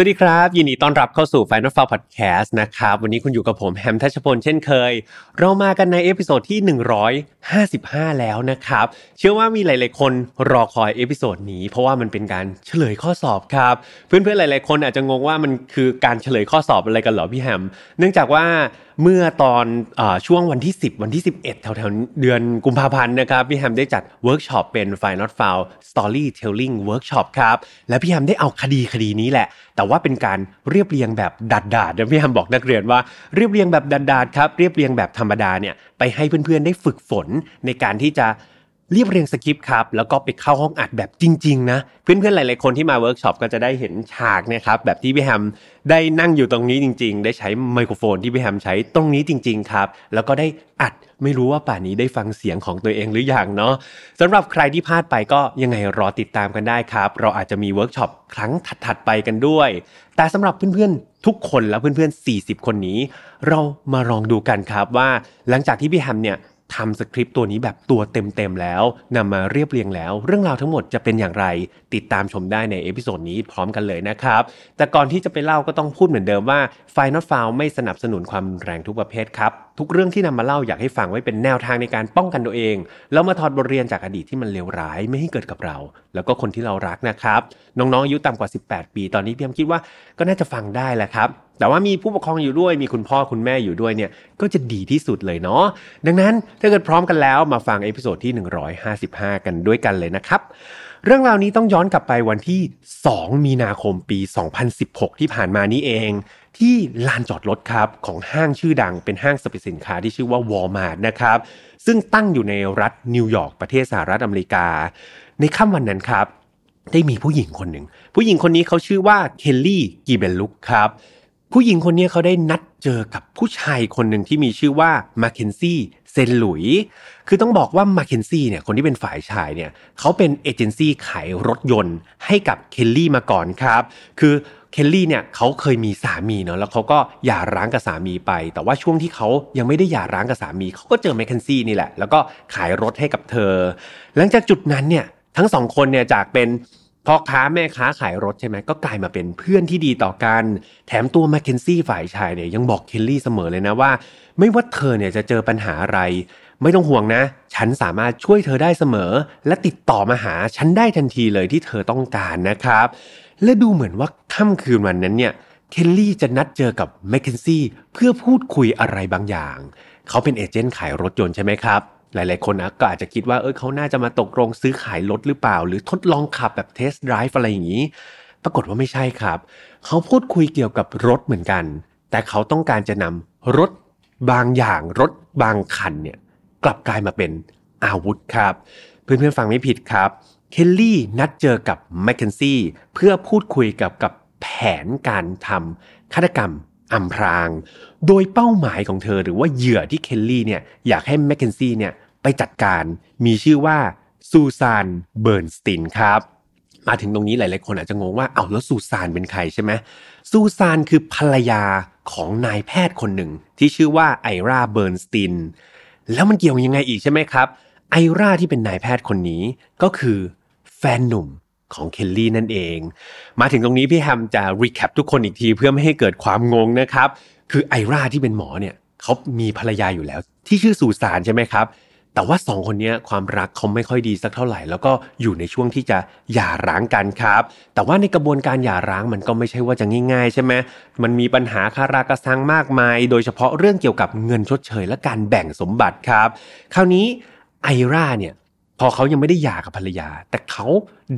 สวัสดีครับ ยินดีต้อนรับเข้าสู่ Final File Podcast นะครับ วันนี้คุณอยู่กับผมแฮมทัชพลเช่นเคย เรามากันใน episode ที่ 155 แล้วนะครับ เชื่อว่ามีหลาย ๆ คนรอคอย episode นี้ เพราะว่ามันเป็นการเฉลยข้อสอบครับ เพื่อน ๆ หลาย ๆ คนอาจจะงงว่ามันคือการเฉลยข้อสอบอะไรกันเหรอพี่แฮม เนื่องจากว่า เมื่อตอนอช่วงวันที่ 10 วันที่ 11 แถวๆเดือนกุมภาพันธ์นะครับพี่แฮมได้จัดเวิร์กช็อปเป็น Final f i l e Storytelling Workshop ครับ และพี่แฮมได้เอาคดีคดีนี้แหละ แต่ว่าเป็นการเรียบเรียงแบบดาดดาดพี่แฮมบอกนักเรียนว่าเรียบเรียงแบบดาดดาดครับเรียบเรียงแบบธรรมดาเนี่ยไปให้เพื่อนๆได้ฝึกฝนในการที่จะ เรียบเรียงสคริปต์ครับ แล้วก็ไปเข้าห้องอัดแบบจริง ๆ นะ เพื่อนๆ หลาย ๆ คนที่มาเวิร์กช็อปก็จะได้เห็นฉากนะครับ แบบที่พี่แฮมได้นั่งอยู่ตรงนี้จริง ๆ ได้ใช้ไมโครโฟนที่พี่แฮมใช้ตรงนี้จริง ๆ ครับ แล้วก็ได้อัดไม่รู้ว่าป่านนี้ได้ฟังเสียงของตัวเองหรืออยังเนาะสำหรับใครที่พลาดไปก็ยังไงรอติดตามกันได้ครับ เราอาจจะมีเวิร์กช็อปครั้งถัดๆไปกันด้วย แต่สำหรับเพื่อนๆ ทุกคนและเพื่อนๆ 40 คนนี้ เรามาลองดูกันครับว่าหลังจากที่พี่แฮมเนี่ย ทำสคริปต์ตัวนี้แบบตัวเต็มๆแล้วนำมาเรียบเรียงแล้ว เรื่องราวทั้งหมดจะเป็นอย่างไร ติดตามชมได้ใน episode นี้พร้อมกันเลยนะครับ แต่ก่อนที่จะไปเล่าก็ต้องพูดเหมือนเดิมว่าFile Not Found ไม่สนับสนุนความรุนแรงทุกประเภทครับ ทุกเรื่องที่นำมาเล่าอยากให้ฟังไว้เป็นแนวทางในการป้องกันตัวเอง แล้วมาถอดบทเรียนจากอดีตที่มันเลวร้ายไม่ให้เกิดกับเรา แล้วก็คนที่เรารักนะครับ น้องๆอายุต่ำกว่า 18 ปี ตอนนี้พี่แฮมคิดว่าก็น่าจะฟังได้แหละครับ แต่ว่ามีผู้ปกครองอยู่ด้วย มีคุณพ่อคุณแม่อยู่ด้วยเนี่ยก็จะดีที่สุดเลยเนาะดังนั้นถ้าเกิดพร้อมกันแล้วมาฟัง episode ที่ 155 กันด้วยกันเลยนะครับ เรื่องราวนี้ต้องย้อนกลับไปวันที่ 2 มีนาคมปี 2016 ที่ผ่านมานี้เอง ที่ลานจอดรถครับของห้างชื่อดังเป็นห้างสรรพสินค้าที่ชื่อว่าวอลมาร์ทนะครับซึ่งตั้งอยู่ในรัฐนิวยอร์กประเทศสหรัฐอเมริกา ในค่ำวันนั้นครับ ได้มีผู้หญิงคนหนึ่งผู้หญิงคนนี้เขาชื่อว่าเคลลี่กีเบลลุกครับ ผู้หญิงคนนี้เขาได้นัดเจอกับผู้ชายคนหนึ่งที่มีชื่อว่ามาเคนซี่เซนหลุย คือต้องบอกว่ามาเคนซี่เนี่ยคนที่เป็นฝ่ายชายเนี่ยเขาเป็นเอเจนซี่ขายรถยนต์ให้กับเคลลี่มาก่อนครับ คือเคลลี่เนี่ยเขาเคยมีสามีเนาะแล้วเขาก็หย่าร้างกับสามีไป แต่ว่าช่วงที่เขายังไม่ได้หย่าร้างกับสามีเขาก็เจอแมคเคนซี่นี่แหละ แล้วก็ขายรถให้กับเธอ หลังจากจุดนั้นเนี่ยทั้งสองคนเนี่ยจากเป็น พ่อค้าแม่ค้าขายรถใช่ไหมก็กลายมาเป็นเพื่อนที่ดีต่อกัน แถมตัวแมคเคนซี่ฝ่ายชายเนี่ยยังบอกเคลลี่เสมอเลยนะว่า ไม่ว่าเธอเนี่ยจะเจอปัญหาอะไร ไม่ต้องห่วงนะ ฉันสามารถช่วยเธอได้เสมอ และติดต่อมาหาฉันได้ทันทีเลยที่เธอต้องการนะครับ และดูเหมือนว่าค่ำคืนวันนั้นเนี่ยเคลลี่จะนัดเจอกับแมคเคนซี่เพื่อพูดคุยอะไรบางอย่าง เขาเป็นเอเจนต์ขายรถยนต์ใช่ไหมครับ หลายๆ คนนะก็อาจจะคิดว่าเออเขาน่าจะมาตกลงซื้อขายรถหรือเปล่า หรือทดลองขับแบบเทสต์ไดรฟ์อะไรอย่างนี้ ปรากฏว่าไม่ใช่ครับ เขาพูดคุยเกี่ยวกับรถเหมือนกัน แต่เขาต้องการจะนำรถบางอย่างรถบางคันเนี่ยกลับกลายมาเป็นอาวุธครับ เพื่อนๆฟังไม่ผิดครับเคลลี่นัดเจอกับแมคเคนซี่เพื่อพูดคุยกับกับแผนการทำฆาตกรรมอำพราง โดยเป้าหมายของเธอหรือว่าเหยื่อที่เคลลี่เนี่ยอยากให้แมคเคนซี่เนี่ยไปจัดการมีชื่อว่าซูซานเบิร์นสตินครับมาถึงตรงนี้หลายๆคนอาจจะงงว่าเอาแล้วซูซานเป็นใครใช่ไหมซูซานคือภรรยาของนายแพทย์คนหนึ่ง ที่ชื่อว่าไอราเบิร์นสตินแล้วมันเกี่ยวยังไงอีกใช่ไหมครับ ไอราที่เป็นนายแพทย์คนนี้ก็คือแฟนหนุ่มของเคลลี่นั่นเอง มาถึงตรงนี้พี่แฮมจะ recap ทุกคนอีกทีเพื่อไม่ให้เกิดความงงนะครับ คือไอราที่เป็นหมอเนี่ยเขามีภรรยาอยู่แล้ว ที่ชื่อซูซานใช่ไหมครับ แต่ว่าสองคนนี้ความรักเขาไม่ค่อยดีสักเท่าไหร่ แล้วก็อยู่ในช่วงที่จะหย่าร้างกันครับ แต่ว่าในกระบวนการหย่าร้างมันก็ไม่ใช่ว่าจะง่ายๆ ใช่ไหมมันมีปัญหาคารากระซังมากมาย โดยเฉพาะเรื่องเกี่ยวกับเงินชดเชยและการแบ่งสมบัติครับ คราวนี้ไอราเนี่ย พอเขายังไม่ได้หย่ากับภรรยา แต่เขา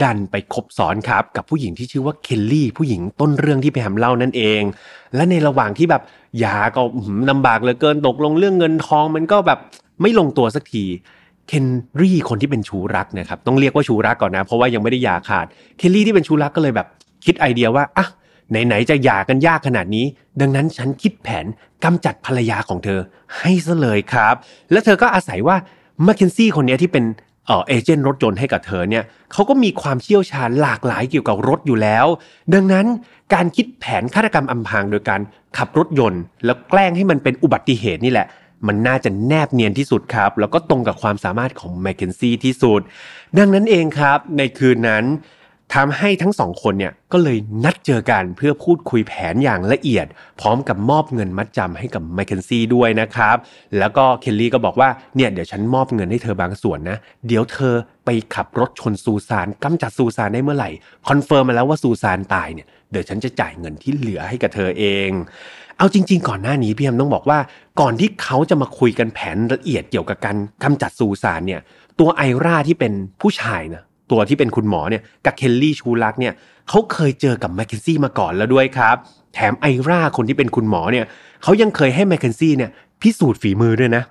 ดันไปคบซ้อนครับ กับผู้หญิงที่ชื่อว่าเคลลี่ ผู้หญิงต้นเรื่องที่ไปแฮมเล่านั่นเอง และในระหว่างที่แบบหย่าก็ลำบากเหลือเกินตกลงเรื่องเงินทองมันก็แบบไม่ลงตัวสักทีเคนรี่คนที่เป็นชูรักนะครับต้องเรียกว่าชูรักก่อนนะ เพราะว่ายังไม่ได้หย่าขาดเคลลี่ที่เป็นชูรักก็เลยแบบคิดไอเดียว่าอะไหนๆจะหย่ากันยากขนาดนี้ ดังนั้นฉันคิดแผนกำจัดภรรยาของเธอให้ซะเลยครับ และเธอก็อาศัยว่ามาเคนซี่คนนี้ที่เป็น เอเจนต์รถยนต์ให้กับเธอเนี่ยเขาก็มีความเชี่ยวชาญหลากหลายเกี่ยวกับรถอยู่แล้ว ดังนั้นการคิดแผนฆาตกรรมอำพรางโดยการขับรถยนต์ แล้วแกล้งให้มันเป็นอุบัติเหตุนี่แหละ มันน่าจะแนบเนียนที่สุดครับ แล้วก็ตรงกับความสามารถของแมคเคนซี่ที่สุด ดังนั้นเองครับ ในคืนนั้น ทำให้ทั้งสองคนเนี่ยก็เลยนัดเจอกันเพื่อพูดคุยแผนอย่างละเอียด พร้อมกับมอบเงินมัดจำให้กับแมคเคนซี่ด้วยนะครับ แล้วก็เคลลี่ก็บอกว่าเนี่ยเดี๋ยวฉันมอบเงินให้เธอบางส่วนนะ เดี๋ยวเธอไปขับรถชนซูซานกำจัดซูซานได้เมื่อไหร่ confirm มาแล้วว่าซูซานตายเนี่ยเดี๋ยวฉันจะจ่ายเงินที่เหลือให้กับเธอเอง เอาจริง ๆ ก่อนหน้านี้พี่แฮมต้องบอกว่า ก่อนที่เขาจะมาคุยกันแผนละเอียดเกี่ยวกับการกำจัดซูซานเนี่ยตัวไอราที่เป็นผู้ชายนะ ตัวที่เป็นคุณหมอเนี่ยกับเคลลี่ชู้รักเนี่ยเขาเคยเจอกับแมคเคนซี่มาก่อนแล้วด้วยครับ แถมไอราคนที่เป็นคุณหมอเนี่ยเขายังเคยให้แมคเคนซี่เนี่ยพิสูจน์ฝีมือด้วยนะ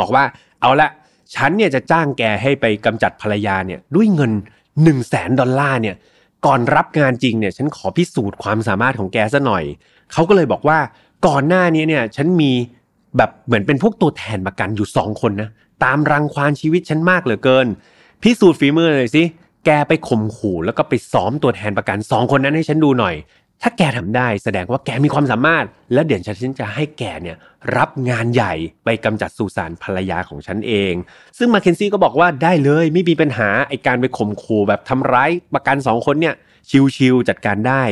บอกว่าเอาละฉันเนี่ยจะจ้างแกให้ไปกำจัดภรรยาเนี่ยด้วยเงินหนึ่งแสนดอลลาร์เนี่ยก่อนรับงานจริงเนี่ยฉันขอพิสูจน์ความสามารถของแกซะหน่อย เขาก็เลยบอกว่าก่อนหน้านี้เนี่ยฉันมีแบบเหมือนเป็นพวกตัวแทนประกันอยู่สองคนนะตามรังควานชีวิตฉันมากเหลือเกิน พิสูจน์ฝีมือเลยสิแกไปข่มขู่แล้วก็ไปซ้อมตัวแทนประกันสองคนนั้นให้ฉันดูหน่อย ถ้าแกทำได้แสดงว่าแกมีความสามารถ และเดี๋ยวฉันจะให้แกเนี่ยรับงานใหญ่ไปกำจัดสุสานภรรยาของฉันเอง ซึ่งมาเคนซี่ก็บอกว่าได้เลยไม่มีปัญหาไอการไปข่มขู่แบบทำร้ายประกันสองคนเนี่ยชิวๆจัดการได้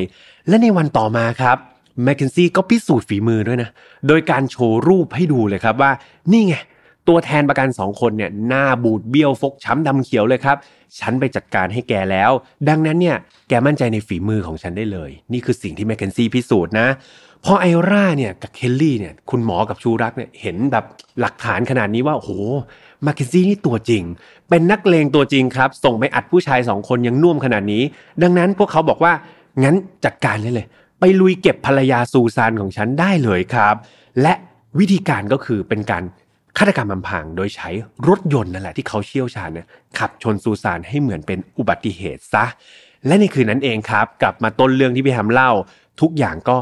และในวันต่อมาครับแมคเคนซี่ก็พิสูจน์ฝีมือด้วยนะ โดยการโชว์รูปให้ดูเลยครับว่า นี่ไง ตัวแทนประกันสองคนเนี่ยหน้าบูดเบี้ยวฟกช้ำดำเขียวเลยครับ ฉันไปจัดการให้แกแล้ว ดังนั้นเนี่ยแกมั่นใจในฝีมือของฉันได้เลย นี่คือสิ่งที่แมคเคนซี่พิสูจน์นะพอไอร่าเนี่ยกับเคลลี่เนี่ยคุณหมอกับชูรักเนี่ยเห็นแบบหลักฐานขนาดนี้ว่าโอ้โหมาเคนซี่นี่ตัวจริง เป็นนักเลงตัวจริงครับ ส่งไปอัดผู้ชายสองคนยังน่วมขนาดนี้ ดังนั้นพวกเขาบอกว่างั้นจัดการเลยเลย ไปลุยเก็บภรรยาซูซานของฉันได้เลยครับ และวิธีการก็คือเป็นการ ฆาตกรรมอำพรางโดยใช้รถยนต์นั่นแหละที่เขาเชี่ยวชาญเนี่ยขับชนซูซานให้เหมือนเป็นอุบัติเหตุซะ และในคืนนั้นเองครับ กลับมาต้นเรื่องที่พี่แฮมเล่า ทุกอย่างก็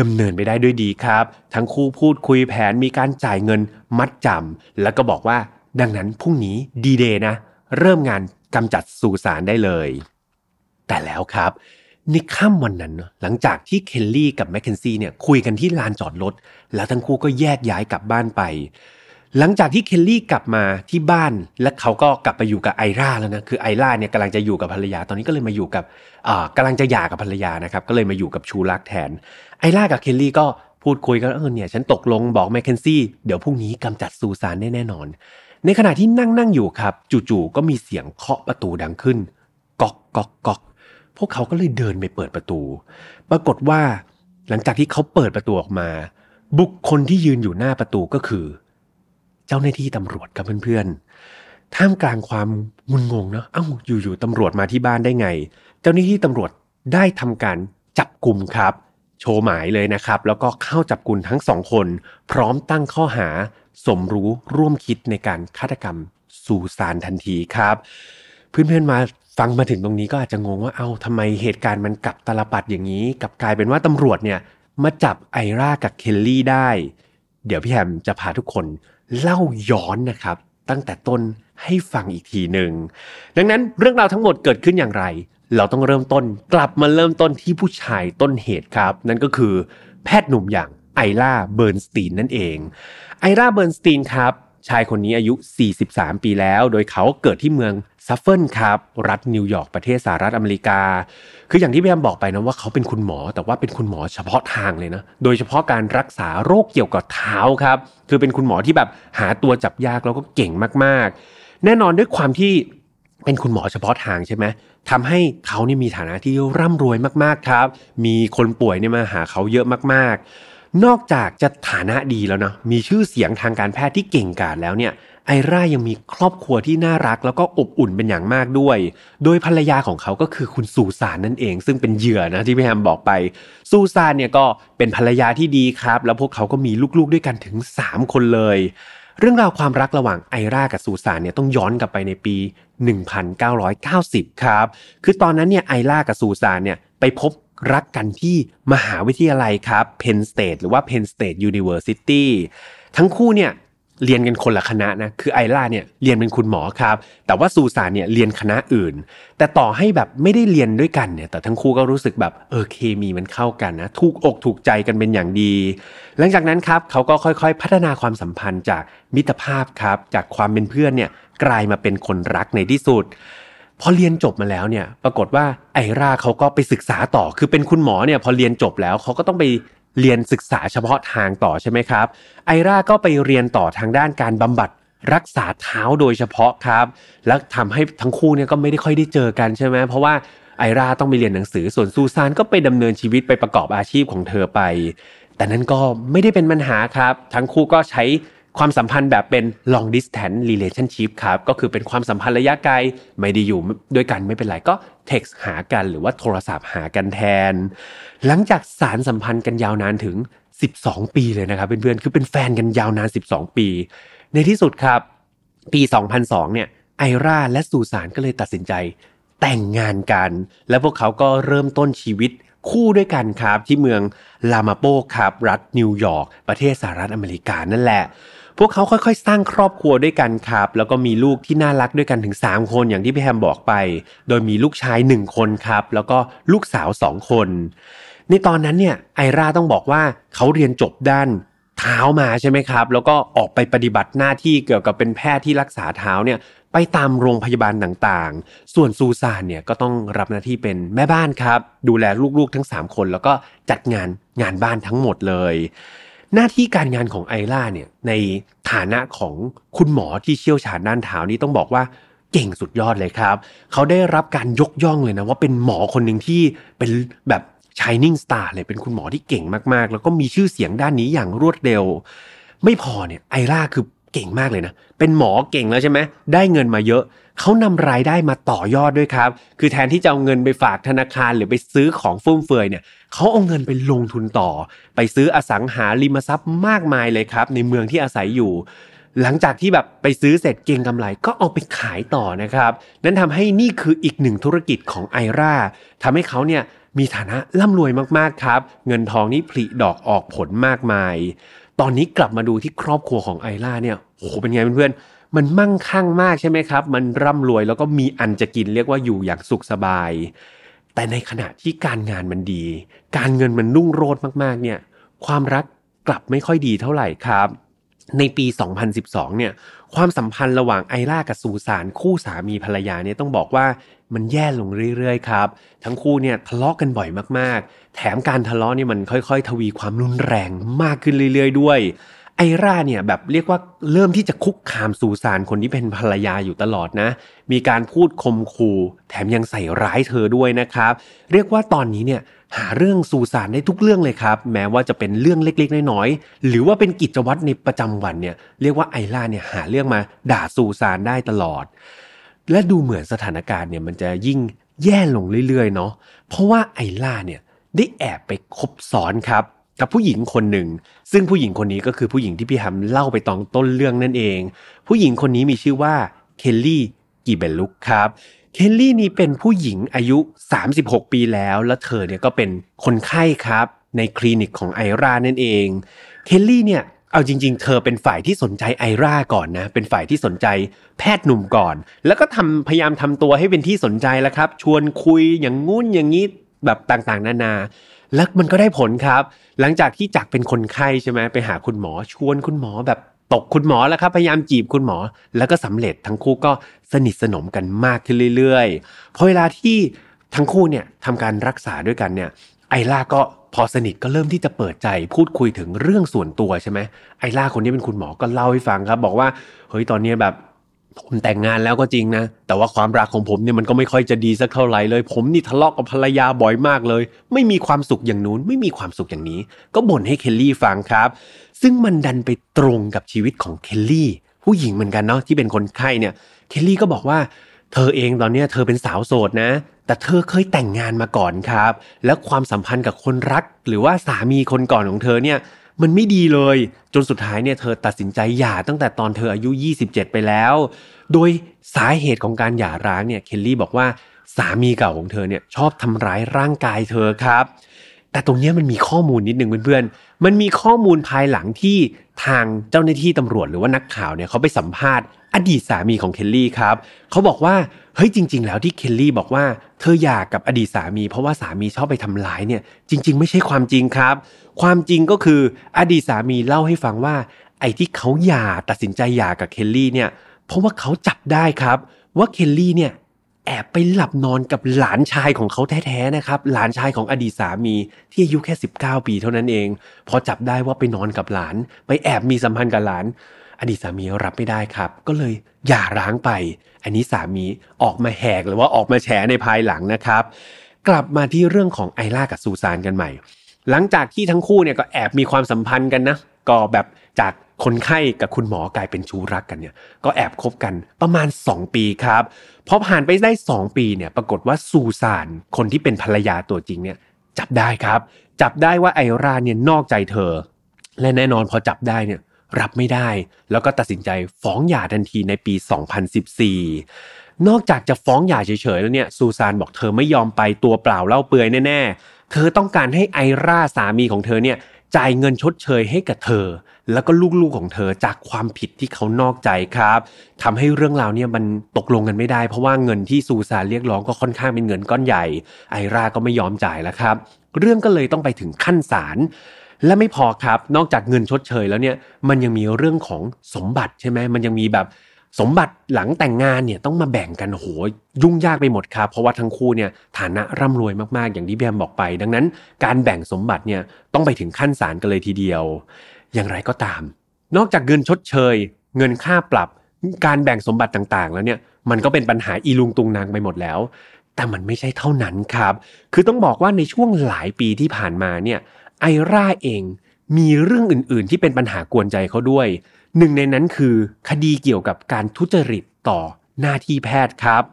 ดำเนินไปได้ด้วยดีครับ ทั้งคู่พูดคุยแผนมีการจ่ายเงินมัดจำแล้วก็บอกว่าดังนั้นพรุ่งนี้ดีเดย์นะ เริ่มงานกำจัดซูซานได้เลย แต่แล้วครับในค่ำวันนั้น หลังจากที่เคลลี่กับแมคเคนซี่เนี่ยคุยกันที่ลานจอดรถแล้วทั้งคู่ก็แยกย้ายกลับบ้านไป หลังจากที่เคลลี่กลับมาที่บ้าน และเขาก็กลับไปอยู่กับไอราแล้วนะคือไอราเนี่ยกำลังจะอยู่กับภรรยา ตอนนี้ก็เลยมาอยู่กับอ่ากำลังจะหย่ากับภรรยานะครับก็เลยมาอยู่กับชูรักแทนไอรากับเคลลี่ก็พูดคุยกันเออเนี่ยฉันตกลงบอกแมคเคนซี่เดี๋ยวพรุ่งนี้กำจัดซูซานแน่นอน ในขณะที่นั่งนั่งอยู่ครับ จู่ๆก็มีเสียงเคาะประตูดังขึ้นก๊อกก๊อกก๊อกพวกเขาก็เลยเดินไปเปิดประตู ปรากฏว่า หลังจากที่เขาเปิดประตูออกมา บุคคลที่ยืนอยู่หน้าประตูก็คือ เจ้าหน้าที่ตำรวจกับเพื่อนๆ ท่ามกลางความงุนงงเนาะเอ้าอยู่ๆตำรวจมาที่บ้านได้ไง เจ้าหน้าที่ตำรวจได้ทำการจับกลุ่มครับ โชว์หมายเลยนะครับ แล้วก็เข้าจับกลุ่มทั้งสองคน พร้อมตั้งข้อหาสมรู้ร่วมคิดในการฆาตกรรมสู่สารทันทีครับ เพื่อนๆมาฟังมาถึงตรงนี้ก็อาจจะงงว่าเอ้าทำไมเหตุการณ์มันกลับตลปัดอย่างนี้กับกลายเป็นว่าตำรวจเนี่ยมาจับไอรากับเคลลี่ได้ เดี๋ยวพี่แฮมจะพาทุกคน เล่าย้อนนะครับ ตั้งแต่ต้นให้ฟังอีกทีหนึ่งดังนั้นเรื่องราวทั้งหมดเกิดขึ้นอย่างไร เราต้องเริ่มต้นกลับมาเริ่มต้นที่ผู้ชายต้นเหตุครับ นั่นก็คือแพทย์หนุ่มอย่างไอล่าเบิร์นสตีนนั่นเอง ไอล่าเบิร์นสตีนครับ ชายคนนี้อายุ 43 ปีแล้ว โดยเขาเกิดที่เมืองซัฟเฟิร์นครับ รัฐนิวยอร์กประเทศสหรัฐอเมริกา คืออย่างที่พี่แฮมบอกไปนะว่าเขาเป็นคุณหมอ แต่ว่าเป็นคุณหมอเฉพาะทางเลยนะ โดยเฉพาะการรักษาโรคเกี่ยวกับเท้าครับ คือเป็นคุณหมอที่แบบหาตัวจับยากแล้วก็เก่งมากๆ แน่นอนด้วยความที่เป็นคุณหมอเฉพาะทางใช่ไหมทำให้เขานี่มีฐานะที่ร่ำรวยมากๆครับ มีคนป่วยเนี่ยมาหาเขาเยอะมากๆ นอกจากจะฐานะดีแล้วเนาะมีชื่อเสียงทางการแพทย์ที่เก่งกาจแล้วเนี่ยไอร่ายังมีครอบครัวที่น่ารักแล้วก็อบอุ่นเป็นอย่างมากด้วย โดยภรรยาของเขาก็คือคุณสูซานนั่นเอง ซึ่งเป็นเหยื่อนะที่พี่แฮมบอกไปสูซานเนี่ยก็เป็นภรรยาที่ดีครับ แล้วพวกเขาก็มีลูกๆด้วยกันถึง 3 คนเลย เรื่องราวความรักระหว่างไอร่ากับสูซานเนี่ยต้องย้อนกลับไปในปี 1990 ครับ คือตอนนั้นเนี่ยไอร่ากับสูซานเนี่ยไปพบ รักกันที่มหาวิทยาลัยครับ Penn State หรือว่า Penn State University ทั้งคู่เนี่ยเรียนกันคนละคณะนะ คือไอล่าเนี่ยเรียนเป็นคุณหมอครับ แต่ว่าซูซานเนี่ยเรียนคณะอื่น แต่ต่อให้แบบไม่ได้เรียนด้วยกันเนี่ย แต่ทั้งคู่ก็รู้สึกแบบเออเคมีมันเข้ากันนะ ถูกอกถูกใจกันเป็นอย่างดี หลังจากนั้นครับเขาก็ค่อยๆ พัฒนาความสัมพันธ์จากมิตรภาพครับ จากความเป็นเพื่อนเนี่ยกลายมาเป็นคนรักในที่สุด พอเรียนจบมาแล้วเนี่ยปรากฏว่าไอราเขาก็ไปศึกษาต่อ คือเป็นคุณหมอเนี่ยพอเรียนจบแล้วเขาก็ต้องไปเรียนศึกษาเฉพาะทางต่อใช่ไหมครับ ไอราก็ไปเรียนต่อทางด้านการบำบัดรักษาเท้าโดยเฉพาะครับ แล้วทำให้ทั้งคู่เนี่ยก็ไม่ได้ค่อยได้เจอกันใช่ไหมเพราะว่าไอราต้องไปเรียนหนังสือส่วนซูซานก็ไปดำเนินชีวิตไปประกอบอาชีพของเธอไป แต่นั้นก็ไม่ได้เป็นปัญหาครับ ทั้งคู่ก็ใช้ ความสัมพันธ์แบบเป็น long distance relationship ครับ ก็คือเป็นความสัมพันธ์ระยะไกล ไม่ได้อยู่ด้วยกันไม่เป็นไร ก็ text หากันหรือว่าโทรศัพท์หากันแทน หลังจากสารสัมพันธ์กันยาวนานถึง 12 ปีเลยนะครับเพื่อนๆ คือเป็นแฟนกันยาวนาน 12 ปี ในที่สุดครับ ปี 2002 เนี่ย ไอราและซูซานก็เลยตัดสินใจแต่งงานกัน และพวกเขาก็เริ่มต้นชีวิตคู่ด้วยกันครับที่เมืองลามาโปครับรัฐนิวยอร์กประเทศสหรัฐอเมริกานั่นแหละ พวกเขาค่อยๆ สร้างครอบครัวด้วยกันครับ แล้วก็มีลูกที่น่ารักด้วยกันถึง 3 คนอย่างที่พี่แฮมบอกไป โดยมีลูกชาย 1 คนครับ แล้วก็ลูกสาว 2 คน ในตอนนั้นเนี่ยไอราต้องบอกว่าเขาเรียนจบด้านเท้ามาใช่ไหมครับ แล้วก็ออกไปปฏิบัติหน้าที่เกี่ยวกับเป็นแพทย์ที่รักษาเท้าเนี่ยไปตามโรงพยาบาลต่างๆ ส่วนซูซานเนี่ยก็ต้องรับหน้าที่เป็นแม่บ้านครับ ดูแลลูกๆทั้ง 3 คน แล้วก็จัดงานงานบ้านทั้งหมดเลย หน้าที่การงานของไอล่าเนี่ยในฐานะของคุณหมอที่เชี่ยวชาญด้านเท้านี่ต้องบอกว่าเก่งสุดยอดเลยครับ เขาได้รับการยกย่องเลยนะว่าเป็นหมอคนหนึ่งที่เป็นแบบ Shining Star เลยเป็นคุณหมอที่เก่งมากๆ แล้วก็มีชื่อเสียงด้านนี้อย่างรวดเร็ว ไม่พอเนี่ยไอล่าคือเก่งมากเลยนะ เป็นหมอเก่งแล้วใช่ไหมได้เงินมาเยอะ เขานำรายได้มาต่อยอดด้วยครับ คือแทนที่จะเอาเงินไปฝากธนาคารหรือไปซื้อของฟุ่มเฟือยเนี่ยเขาเอาเงินไปลงทุนต่อ ไปซื้ออสังหาริมทรัพย์มากมายเลยครับ ในเมืองที่อาศัยอยู่ หลังจากที่แบบไปซื้อเสร็จเก่งกำไรก็เอาไปขายต่อนะครับ นั่นทำให้นี่คืออีกหนึ่งธุรกิจของไอราทำให้เขาเนี่ยมีฐานะร่ำรวยมากๆครับ เงินทองนี่ผลิดอกออกผลมากมาย ตอนนี้กลับมาดูที่ครอบครัวของไอราเนี่ยโอ้โหเป็นไงเพื่อนๆ มันมั่งคั่งมากใช่ไหมครับ มันร่ำรวยแล้วก็มีอันจะกินเรียกว่าอยู่อย่างสุขสบาย แต่ในขณะที่การงานมันดี การเงินมันรุ่งโรจน์มากๆ เนี่ย ความรักกลับไม่ค่อยดีเท่าไหร่ครับ ในปี 2012 เนี่ย ความสัมพันธ์ระหว่างไอร่ากับซูซานคู่สามีภรรยาเนี่ยต้องบอกว่ามันแย่ลงเรื่อยๆ ครับ ทั้งคู่เนี่ยทะเลาะกกันบ่อยมากๆ แถมการทะเลาะนี่มันค่อยๆ ทวีความรุนแรงมากขึ้นเรื่อยๆ ด้วย ไอร่าเนี่ยแบบเรียกว่าเริ่มที่จะคุกคามซูซานคนที่เป็นภรรยาอยู่ตลอดนะ มีการพูดคมขู่แถมยังใส่ร้ายเธอด้วยนะครับ เรียกว่าตอนนี้เนี่ยหาเรื่องซูซานได้ทุกเรื่องเลยครับ แม้ว่าจะเป็นเรื่องเล็กๆน้อยๆหรือว่าเป็นกิจวัตรในประจำวันเนี่ยเรียกว่าไอร่าเนี่ยหาเรื่องมาด่าซูซานได้ตลอด และดูเหมือนสถานการณ์เนี่ยมันจะยิ่งแย่ลงเรื่อยๆเนาะเพราะว่าไอล่าเนี่ยได้แอบไปคบซ้อนครับ กับผู้หญิงคนหนึ่ง ซึ่งผู้หญิงคนนี้ก็คือผู้หญิงที่พี่แฮมเล่าไปตอนต้นเรื่องนั่นเอง ผู้หญิงคนนี้มีชื่อว่าเคลลี่กีเบลลุกครับเคลลี่นี่เป็นผู้หญิงอายุ 36 ปีแล้ว และเธอเนี่ยก็เป็นคนไข้ครับ ในคลินิกของไอรานั่นเองเคลลี่เนี่ยเอาจริง ๆ เธอเป็นฝ่ายที่สนใจไอราก่อนนะ เป็นฝ่ายที่สนใจแพทย์หนุ่มก่อน แล้วก็ทำพยายามทำตัวให้เป็นที่สนใจแล้วครับ ชวนคุยอย่างงุ้นอย่างนี้แบบต่างๆ นานา แล้วมันก็ได้ผลครับ หลังจากที่จากเป็นคนไข้ใช่ไหมไปหาคุณหมอชวนคุณหมอแบบตกคุณหมอแล้วครับพยายามจีบคุณหมอ แล้วก็สำเร็จทั้งคู่ก็สนิทสนมกันมากขึ้นเรื่อยๆพอเวลาที่ทั้งคู่เนี่ยทำการรักษาด้วยกันเนี่ยไอล่าก็พอสนิทก็เริ่มที่จะเปิดใจพูดคุยถึงเรื่องส่วนตัวใช่ไหมไอล่าคนนี้เป็นคุณหมอก็เล่าให้ฟังครับ บอกว่าเฮ้ยตอนนี้แบบ ผมแต่งงานแล้วก็จริงนะ แต่ว่าความรักของผมเนี่ยมันก็ไม่ค่อยจะดีสักเท่าไหร่เลย ผมนี่ทะเลาะกับภรรยาบ่อยมากเลย ไม่มีความสุขอย่างนู้น ไม่มีความสุขอย่างนี้ ก็บ่นให้เคลลี่ฟังครับ ซึ่งมันดันไปตรงกับชีวิตของเคลลี่ผู้หญิงเหมือนกันเนาะที่เป็นคนไข้เนี่ย เคลลี่ก็บอกว่า เธอเองตอนนี้เธอเป็นสาวโสดนะ แต่เธอเคยแต่งงานมาก่อนครับ และความสัมพันธ์กับคนรัก หรือว่าสามีคนก่อนของเธอเนี่ย มันไม่ดีเลย จนสุดท้ายเนี่ยเธอตัดสินใจหย่าตั้งแต่ตอนเธออายุ 27 ไปแล้ว โดยสาเหตุของการหย่าร้างเนี่ยเคลลี่บอกว่าสามีเก่าของเธอเนี่ยชอบทำร้ายร่างกายเธอครับ แต่ตรงนี้มันมีข้อมูลนิดนึงเพื่อนๆ มันมีข้อมูลภายหลังที่ทางเจ้าหน้าที่ตำรวจหรือว่านักข่าวเนี่ยเขาไปสัมภาษณ์ อดีตสามีของเคลลี่ครับเขาบอกว่าเฮ้ยจริง ๆ แล้วที่เคลลี่บอกว่าเธอหย่ากับอดีตสามี เพราะว่าสามีชอบไปทำร้ายเนี่ยจริง ๆ ไม่ใช่ความจริงครับ ความจริงก็คืออดีตสามีเล่าให้ฟังว่า ไอ้ที่เขาหย่าตัดสินใจหย่ากับเคลลี่เนี่ยเพราะว่าเขาจับได้ครับว่าเคลลี่เนี่ยแอบไปหลับนอนกับหลานชายของเขาแท้ๆนะครับ หลานชายของอดีตสามีที่อายุแค่ 19 ปีเท่านั้นเอง พอจับได้ว่าไปนอนกับหลาน ไปแอบมีสัมพันธ์กับหลาน อดีตสามีรับไม่ได้ครับ ก็เลยหย่าร้างไป อันนี้สามีออกมาแหกหรือว่าออกมาแฉในภายหลังนะครับ กลับมาที่เรื่องของไอล่ากับซูซานกันใหม่ หลังจากที่ทั้งคู่เนี่ยก็แอบมีความสัมพันธ์กันนะก็แบบจากคนไข้กับคุณหมอกลายเป็นชู้รักกันเนี่ยก็แอบคบกันประมาณ 2 ปีครับพอผ่านไปได้ 2 ปีเนี่ยปรากฏว่าซูซานคนที่เป็นภรรยาตัวจริงเนี่ยจับได้ครับ จับได้ว่าไอราเนี่ยนอกใจเธอ และแน่นอนพอจับได้เนี่ย รับไม่ได้ แล้วก็ตัดสินใจฟ้องหย่าทันทีในปี 2014 นอกจากจะฟ้องหย่าเฉยๆแล้วเนี่ยซูซานบอกเธอไม่ยอมไปตัวเปล่าเล่าเปลือยแน่ๆ เธอต้องการให้ไอราสามีของเธอเนี่ยจ่ายเงินชดเชยให้กับเธอ แล้วก็ลูกๆของเธอจากความผิดที่เขานอกใจครับทำให้เรื่องราวเนี่ยมันตกลงกันไม่ได้ เพราะว่าเงินที่ซูซานเรียกร้องก็ค่อนข้างเป็นเงินก้อนใหญ่ ไอราก็ไม่ยอมจ่ายแล้วครับ เรื่องก็เลยต้องไปถึงขั้นศาล และไม่พอครับนอกจากเงินชดเชยแล้วเนี่ยมันยังมีเรื่องของสมบัติใช่ไหมมันยังมีแบบสมบัติหลังแต่งงานเนี่ยต้องมาแบ่งกันโหยุ่งยากไปหมดครับ เพราะว่าทั้งคู่เนี่ยฐานะร่ำรวยมากๆ อย่างที่พี่แอมบอกไป ดังนั้นการแบ่งสมบัติเนี่ยต้องไปถึงขั้นศาลกันเลยทีเดียว อย่างไรก็ตาม นอกจากเงินชดเชย เงินค่าปรับการแบ่งสมบัติต่างๆ แล้วเนี่ยมันก็เป็นปัญหาอีลุงตุงนางไปหมดแล้ว แต่มันไม่ใช่เท่านั้นครับ คือต้องบอกว่าในช่วงหลายปีที่ผ่านมาเนี่ย ไอร่าเองมีเรื่องอื่น ๆ ที่เป็นปัญหากวนใจเขาด้วย หนึ่งในนั้นคือคดีเกี่ยวกับการทุจริตต่อหน้าที่แพทย์ครับ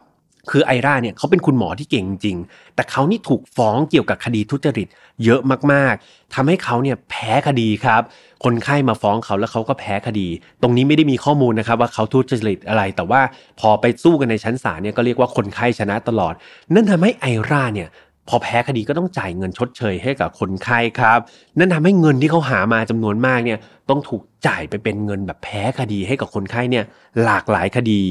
คือไอร่าเนี่ยเขาเป็นคุณหมอที่เก่งจริง แต่เขานี่ถูกฟ้องเกี่ยวกับคดีทุจริตเยอะมาก ๆทำให้เขาเนี่ยแพ้คดีครับ คนไข้มาฟ้องเขาแล้วเขาก็แพ้คดี ตรงนี้ไม่ได้มีข้อมูลนะครับว่าเขาทุจริตอะไร แต่ว่าพอไปสู้กันในชั้นศาลเนี่ยก็เรียกว่าคนไข้ชนะตลอด นั่นทำให้ไอร่าเนี่ย พอแพ้คดีก็ต้องจ่ายเงินชดเชยให้กับคนไข้ครับ นั่นทำให้เงินที่เขาหามาจำนวนมากเนี่ยต้องถูกจ่ายไปเป็นเงินแบบแพ้คดีให้กับคนไข้เนี่ยหลากหลายคดี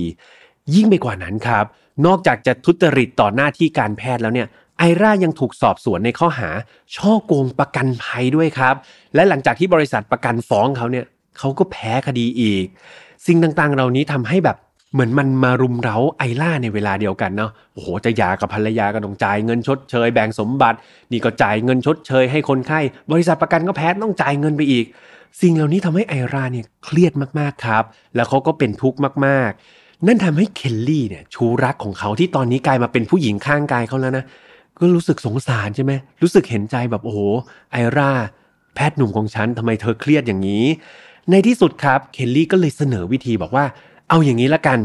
ยิ่งไปกว่านั้นครับ นอกจากจะทุจริตต่อหน้าที่การแพทย์แล้วเนี่ยไอร่ายังถูกสอบสวนในข้อหา ช่อโกงประกันภัยด้วยครับ และหลังจากที่บริษัทประกันฟ้องเขาเนี่ยเขาก็แพ้คดีอีก สิ่งต่างๆ เหล่านี้ทำให้แบบ เหมือนมันมารุมเร้าไอล่าในเวลาเดียวกันเนาะโอ้โหจะหย่ากับภรรยาก็ต้องจ่ายเงินชดเชยแบ่งสมบัติ นี่ก็จ่ายเงินชดเชยให้คนไข้ บริษัทประกันก็แพ้ต้องจ่ายเงินไปอีก สิ่งเหล่านี้ทำให้ไอราเนี่ยเครียดมากๆครับ แล้วเขาก็เป็นทุกข์มากๆ นั่นทำให้เคลลี่เนี่ยชูรักของเขาที่ตอนนี้กลายมาเป็นผู้หญิงข้างกายเขาแล้วนะก็รู้สึกสงสารใช่ไหมรู้สึกเห็นใจแบบโอ้โหไอราแพทย์หนุ่มของฉันทำไมเธอเครียดอย่างนี้ ในที่สุดครับเคลลี่ก็เลยเสนอวิธีบอกว่า เอาอย่างนี้ละกัน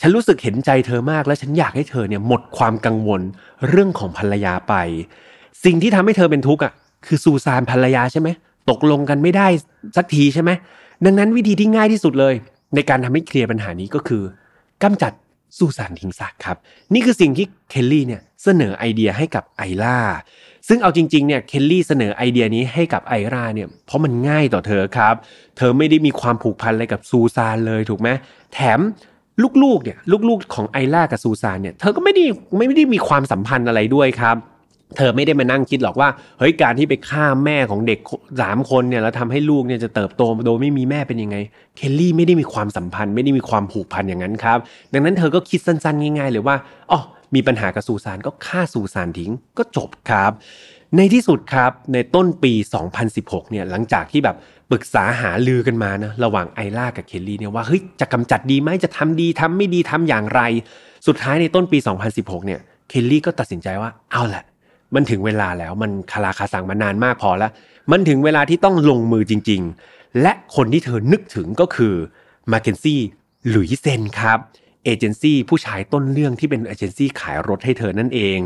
ฉันรู้สึกเห็นใจเธอมากและฉันอยากให้เธอเนี่ยหมดความกังวลเรื่องของภรรยาไป สิ่งที่ทำให้เธอเป็นทุกข์อะคือซูซานภรรยาใช่ไหมตกลงกันไม่ได้สักทีใช่ไหมดังนั้นวิธีที่ง่ายที่สุดเลย ในการทำให้ clear ปัญหานี้ก็คือกำจัดซูซานทิ้งซะครับ นี่คือสิ่งที่เคลลี่เนี่ยเสนอไอเดียให้กับไอรา ซึ่งเอาจริงๆเนี่ยเคลลี่เสนอไอเดียนี้ให้กับไอราเนี่ยเพราะมันง่ายต่อเธอครับ เธอไม่ได้มีความผูกพันอะไรกับซูซานเลยถูกไหมแถมลูกๆเนี่ยลูกๆของไอรากับซูซานเนี่ยเธอก็ไม่ได้ไม่ได้มีความสัมพันธ์อะไรด้วยครับเธอไม่ได้มานั่งคิดหรอกว่าเฮ้ยการที่ไปฆ่าแม่ของเด็กสามคนเนี่ยแล้วทำให้ลูกเนี่ยจะเติบโตโดยไม่มีแม่เป็นยังไงเคลลี่ไม่ได้มีความสัมพันธ์ ไม่ได้มีความผูกพันอย่างนั้นครับ ดังนั้นเธอก็คิดสั้นๆง่ายๆเลยว่าอ๋อ มีปัญหากับซูซานก็ฆ่าซูซานทิ้งก็จบครับ ในที่สุดครับในต้นปี 2016 เนี่ยหลังจากที่แบบปรึกษาหาลือกันมานะระหว่างไอล่ากับเคลลี่เนี่ยว่าเฮ้ยจะกำจัดดีไหมจะทำดีทำไม่ดีทำอย่างไร สุดท้ายในต้นปี 2016 เนี่ยเคลลี่ก็ตัดสินใจว่าเอาแหละ มันถึงเวลาแล้วมันคาราคาซังมานานมากพอแล้ว มันถึงเวลาที่ต้องลงมือจริง ๆ และคนที่เธอนึกถึงก็คือมาเคนซี่หลุยเซนครับ เอเจนซี่ผู้ชายต้นเรื่องที่เป็นเอเจนซี่ขายรถให้เธอนั่นเอง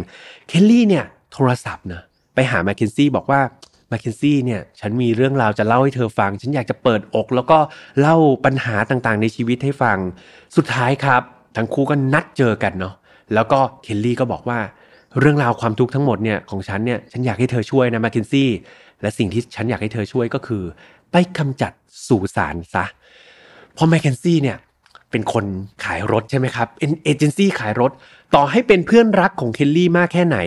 เคลลี่เนี่ยโทรศัพท์นะไปหามาเคนซี่บอกว่ามาเคนซี่เนี่ยฉันมีเรื่องราวจะเล่าให้เธอฟัง ฉันอยากจะเปิดอก แล้วก็เล่าปัญหาต่างๆ ในชีวิตให้ฟัง สุดท้ายครับ ทั้งคู่ก็นัดเจอกันเนาะแล้วก็เคนลี่ก็บอกว่า เรื่องราวความทุกข์ทั้งหมดเนี่ยของฉันเนี่ยฉันอยากให้เธอช่วยนะมาเคนซี่และสิ่งที่ฉันอยากให้เธอช่วยก็คือ ไปกำจัดสู่สารซะเพราะแมคเคนซี่เนี่ย เป็นคนขายรถใช่ไหมครับเอเจนซี่ขายรถ ต่อให้เป็นเพื่อนรักของเคนลี่มากแค่ไหน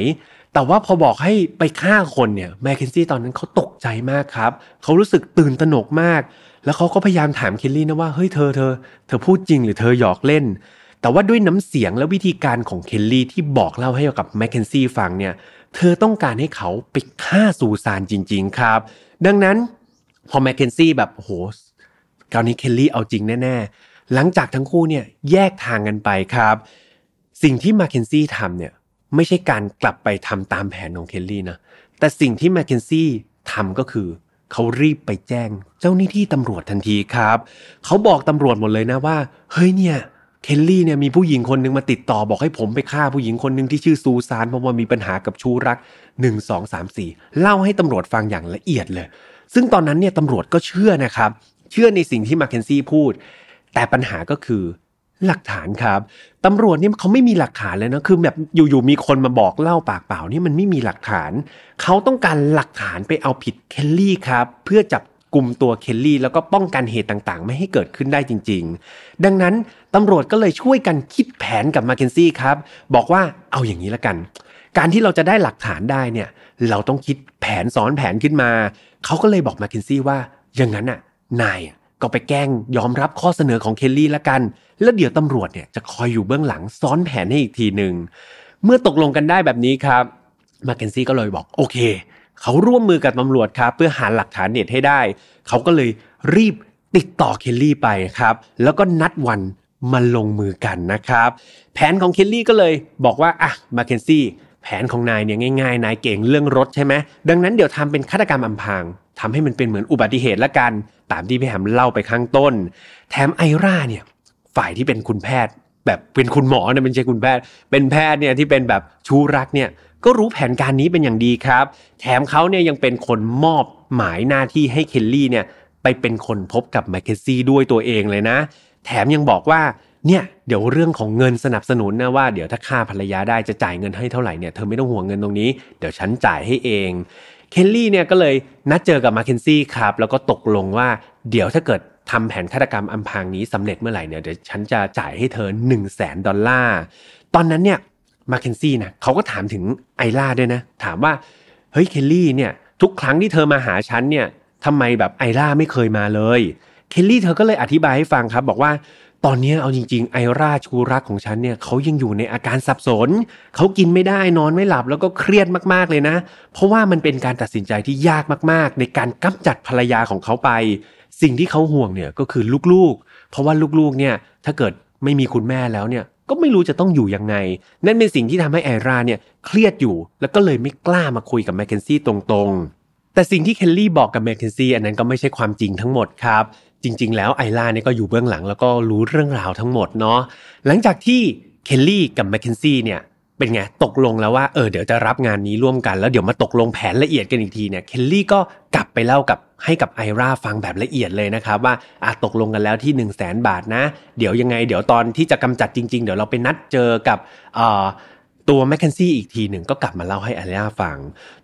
แต่ว่าพอบอกให้ไปฆ่าคนเนี่ยแมคเคนซี่ตอนนั้นเขาตกใจมากครับ เขารู้สึกตื่นตระหนกมาก แล้วเขาก็พยายามถามเคลลี่นะว่าเฮ้ยเธอเธอเธอพูดจริงหรือเธอหยอกเล่นแต่ว่าด้วยน้ำเสียงและวิธีการของเคลลี่ที่บอกเล่าให้กับแมคเคนซี่ฟังเนี่ยเธอต้องการให้เขาไปฆ่าซูซานจริง ๆ ครับ ดังนั้นพอแมคเคนซี่แบบโหคราวนี้เคลลี่เอาจริงแน่ๆ หลังจากทั้งคู่เนี่ยแยกทางกันไปครับ สิ่งที่มาเคนซี่ทำเนี่ยไม่ใช่การกลับไปทำตามแผนของเคลลี่นะแต่สิ่งที่มาเคนซี่ทำก็คือเขารีบไปแจ้งเจ้าหน้าที่ตำรวจทันทีครับ เขาบอกตำรวจหมดเลยนะว่า เฮ้ยเนี่ยเคลลี่เนี่ยมีผู้หญิงคนหนึ่งมาติดต่อบอกให้ผมไปฆ่าผู้หญิงคนหนึ่งที่ชื่อซูซานเพราะว่ามีปัญหากับชู้รัก 1 2 3 4 เล่าให้ตำรวจฟังอย่างละเอียดเลย ซึ่งตอนนั้นเนี่ยตำรวจก็เชื่อนะครับ เชื่อในสิ่งที่มาเคนซี่พูด แต่ปัญหาก็คือหลักฐานครับตำรวจเนี่ยเขาไม่มีหลักฐานเลยนะคือแบบอยู่ๆมีคนมาบอกเล่าปากเปล่านี่มันไม่มีหลักฐาน เขาต้องการหลักฐานไปเอาผิดเคลลี่ครับเพื่อจับกลุ่มตัวเคลลี่แล้วก็ป้องกันเหตุต่างๆ ไม่ให้เกิดขึ้นได้จริง ๆ ดังนั้นตำรวจก็เลยช่วยกันคิดแผนกับมาเคนซี่ครับบอกว่าเอาอย่างนี้ละกัน การที่เราจะได้หลักฐานได้เนี่ยเราต้องคิดแผนซ้อนแผนขึ้นมา เขาก็เลยบอกมาเคนซี่ว่าอย่างนั้นน่ะนาย ก็ไปแกล้งยอมรับข้อเสนอของเคลลี่ละกัน แล้วเดี๋ยวตำรวจเนี่ยจะคอยอยู่เบื้องหลังซ้อนแผนให้อีกทีหนึ่งเมื่อตกลงกันได้แบบนี้ครับมาเคนซี่ก็เลยบอกโอเค เขาร่วมมือกับตำรวจครับเพื่อหาหลักฐานเด็ดให้ได้ เขาก็เลยรีบติดต่อเคลลี่ไปครับ แล้วก็นัดวันมาลงมือกันนะครับ แผนของเคลลี่ก็เลยบอกว่าอะมาเคนซี่แผนของนายเนี่ยง่ายๆ นายเก่งเรื่องรถใช่ไหมดังนั้นเดี๋ยวทำเป็นฆาตกรรมอำพรางทำให้มันเป็นเหมือนอุบัติเหตุละกัน ตามที่พี่แฮมเล่าไปข้างต้น แถมไอราเนี่ยฝ่ายที่เป็นคุณแพทย์ แบบเป็นคุณหมอเนี่ยไม่ใช่คุณแพทย์ เป็นแพทย์เนี่ยที่เป็นแบบชู้รักเนี่ยก็รู้แผนการนี้เป็นอย่างดีครับ แถมเขาเนี่ยยังเป็นคนมอบหมายหน้าที่ให้เคลลี่เนี่ยไปเป็นคนพบกับแมคเคนซี่ด้วยตัวเองเลยนะ แถมยังบอกว่าเนี่ยเดี๋ยวเรื่องของเงินสนับสนุนนะว่าเดี๋ยวถ้าฆ่าภรรยาได้จะจ่ายเงินให้เท่าไหร่เนี่ยเธอไม่ต้องห่วงเงินตรงนี้ เดี๋ยวฉันจ่ายให้เอง เคลลี่เนี่ยก็เลยนัดเจอกับมาเคนซี่ครับ แล้วก็ตกลงว่าเดี๋ยวถ้าเกิดทำแผนฆาตกรรมอำพรางนี้สำเร็จเมื่อไหร่เนี่ยเดี๋ยวฉันจะจ่ายให้เธอ1นึ่งแสนดอลลาร์ตอนนั้นเนี่ยมาเคนซี่นะเขาก็ถามถึงไอล่าด้วยนะ ถามว่าเฮ้ยเคลลี่เนี่ยทุกครั้งที่เธอมาหาฉันเนี่ยทำไมแบบไอล่าไม่เคยมาเลย เคลลี่เธอก็เลยอธิบายให้ฟังครับ บอกว่า ตอนนี้เอาจริง ๆ ไอราชูรักของฉันเนี่ยเขายังอยู่ในอาการสับสน เขากินไม่ได้นอนไม่หลับแล้วก็เครียดมากๆเลยนะ เพราะว่ามันเป็นการตัดสินใจที่ยากมากๆ ในการกำจัดภรรยาของเขาไป สิ่งที่เขาห่วงเนี่ยก็คือลูกๆ เพราะว่าลูกๆเนี่ยถ้าเกิดไม่มีคุณแม่แล้วเนี่ยก็ไม่รู้จะต้องอยู่ยังไง นั่นเป็นสิ่งที่ทำให้ไอราเนี่ยเครียดอยู่แล้วก็เลยไม่กล้ามาคุยกับแมคเคนซี่ตรงๆ แต่สิ่งที่เคลลี่บอกกับแมคเคนซี่อันนั้นก็ไม่ใช่ความจริงทั้งหมดครับ จริง ๆ แล้วไอล่าเนี่ยก็อยู่เบื้องหลังแล้วก็รู้เรื่องราวทั้งหมดเนาะหลังจากที่เคลลี่กับแมคเคนซี่เนี่ยเป็นไงตกลงแล้วว่าเออเดี๋ยวจะรับงานนี้ร่วมกันแล้วเดี๋ยวมาตกลงแผนละเอียดกันอีกทีเนี่ยเคลลี่ก็กลับไปเล่ากับให้กับไอราฟังแบบละเอียดเลยนะครับว่าอะตกลงกันแล้วที่ 1 0 0 0 0แสนบาทนะ เดี๋ยวยังไง เดี๋ยวตอนที่จะกำจัดจริง ๆ เดี๋ยวเราไปนัดเจอกับตัวแมคเคนซี่อีกทีหนึ่งก็กลับมาเล่าให้ไอราฟัง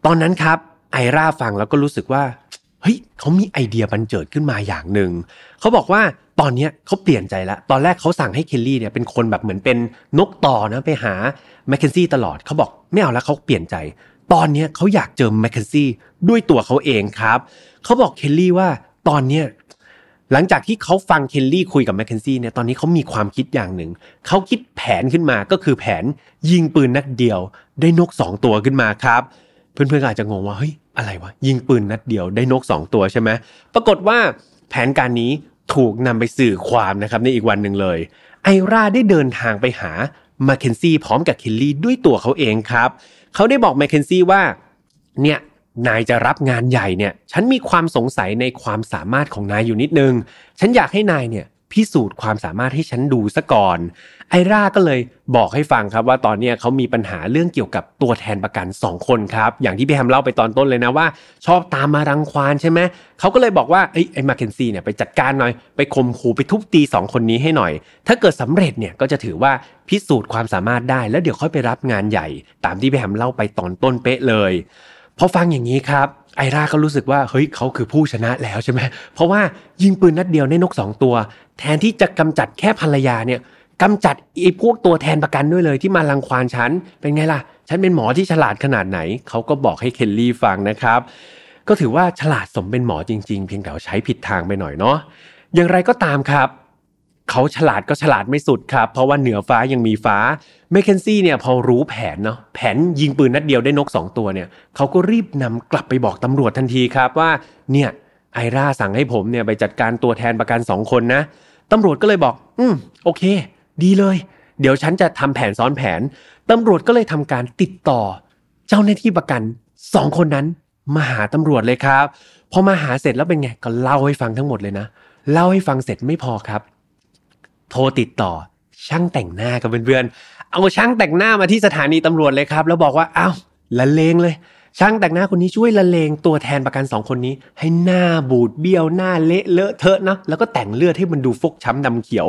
ตอนนั้นครับ ไอราฟังแล้วก็รู้สึกว่าเฮ้ยเขามีไอเดียบรรเจิดขึ้นมาอย่างหนึ่งเขาบอกว่าตอนนี้เขาเปลี่ยนใจแล้วตอนแรกเขาสั่งให้เคลลี่เนี่ยเป็นคนแบบเหมือนเป็นนกต่อนะไปหาแมคเคนซี่ตลอดเขาบอกไม่เอาแล้วเขาเปลี่ยนใจ ตอนนี้เขาอยากเจอแมคเคนซี่ด้วยตัวเขาเองครับเขาบอกเคลลี่ว่าตอนเนี้ยหลังจากที่เขาฟังเคลลี่คุยกับแมคเคนซี่เนี่ยตอนนี้เขามีความคิดอย่างหนึ่งเขาคิดแผนขึ้นมาก็คือแผนยิงปืนนัดเดียวได้นกสองตัวขึ้นมาครับ เพื่อนๆอาจจะงงว่าเฮ้ยอะไรวะยิงปืนนัดเดียวได้นก 2 ตัวใช่ไหมปรากฏว่าแผนการนี้ถูกนำไปสื่อความนะครับในอีกวันหนึ่งเลย ไอราได้เดินทางไปหามาเคนซี่พร้อมกับเคลลี่ด้วยตัวเขาเองครับ เขาได้บอกมาเคนซี่ว่าเนี่ยนายจะรับงานใหญ่เนี่ย ฉันมีความสงสัยในความสามารถของนายอยู่นิดนึง ฉันอยากให้นายเนี่ย พิสูจน์ความสามารถให้ฉันดูซะก่อน ไอร่าก็เลยบอกให้ฟังครับว่าตอนนี้เขามีปัญหาเรื่องเกี่ยวกับตัวแทนประกัน 2 คนครับ อย่างที่พี่แฮมเล่าไปตอนต้นเลยนะว่า ชอบตามมารังควานใช่ไหมเขาก็เลยบอกว่าไอ้ไอ้มาเคนซี่เนี่ยไปจัดการหน่อยไปข่มขู่ไปทุบตี 2 คนนี้ให้หน่อย ถ้าเกิดสำเร็จเนี่ยก็จะถือว่าพิสูจน์ความสามารถได้แล้วเดี๋ยวค่อยไปรับงานใหญ่ ตามที่พี่แฮมเล่าไปตอนต้นเป๊ะเลยพอฟังอย่างนี้ครับ ไอราก็รู้สึกว่าเฮ้ยเขาคือผู้ชนะแล้วใช่ไหมเพราะว่ายิงปืนนัดเดียวในนกสองตัว แทนที่จะกำจัดแค่ภรรยาเนี่ยกำจัดไอ้พวกตัวแทนประกันด้วยเลยที่มาลังควานฉัน เป็นไงล่ะ ฉันเป็นหมอที่ฉลาดขนาดไหน เขาก็บอกให้เคลลี่ฟังนะครับ ก็ถือว่าฉลาดสมเป็นหมอจริง ๆ เพียงแต่ใช้ผิดทางไปหน่อยเนาะอย่างไรก็ตามครับ เขาฉลาดก็ฉลาดไม่สุดครับ เพราะว่าเหนือฟ้ายังมีฟ้าแมคเคนซี่เนี่ยพอรู้แผนเนาะแผนยิงปืนนัดเดียวได้นก 2 ตัวเนี่ยเขาก็รีบนำกลับไปบอกตำรวจทันทีครับว่าเนี่ยไอราสั่งให้ผมเนี่ยไปจัดการตัวแทนประกัน 2 คนนะตำรวจก็เลยบอก อืมโอเค ดีเลย เดี๋ยวฉันจะทำแผนซ้อนแผนตำรวจก็เลยทำการติดต่อ เจ้าหน้าที่ประกันสองคนนั้นมาหาตำรวจเลยครับพอมาหาเสร็จแล้วเป็นไงก็เล่าให้ฟังทั้งหมดเลยนะ เล่าให้ฟังเสร็จไม่พอครับ โทรติดต่อ ช่างแต่งหน้ากับเพื่อนๆเอาช่างแต่งหน้ามาที่สถานีตำรวจเลยครับ แล้วบอกว่าอ้าวละเลงเลย ช่างแต่งหน้าคนนี้ช่วยละเลงตัวแทนประกันสองคนนี้ ให้หน้าบูดเบี้ยวหน้าเละเลอะเทอะนะแล้วก็แต่งเลือดให้มันดูฟกช้ำดำเขียว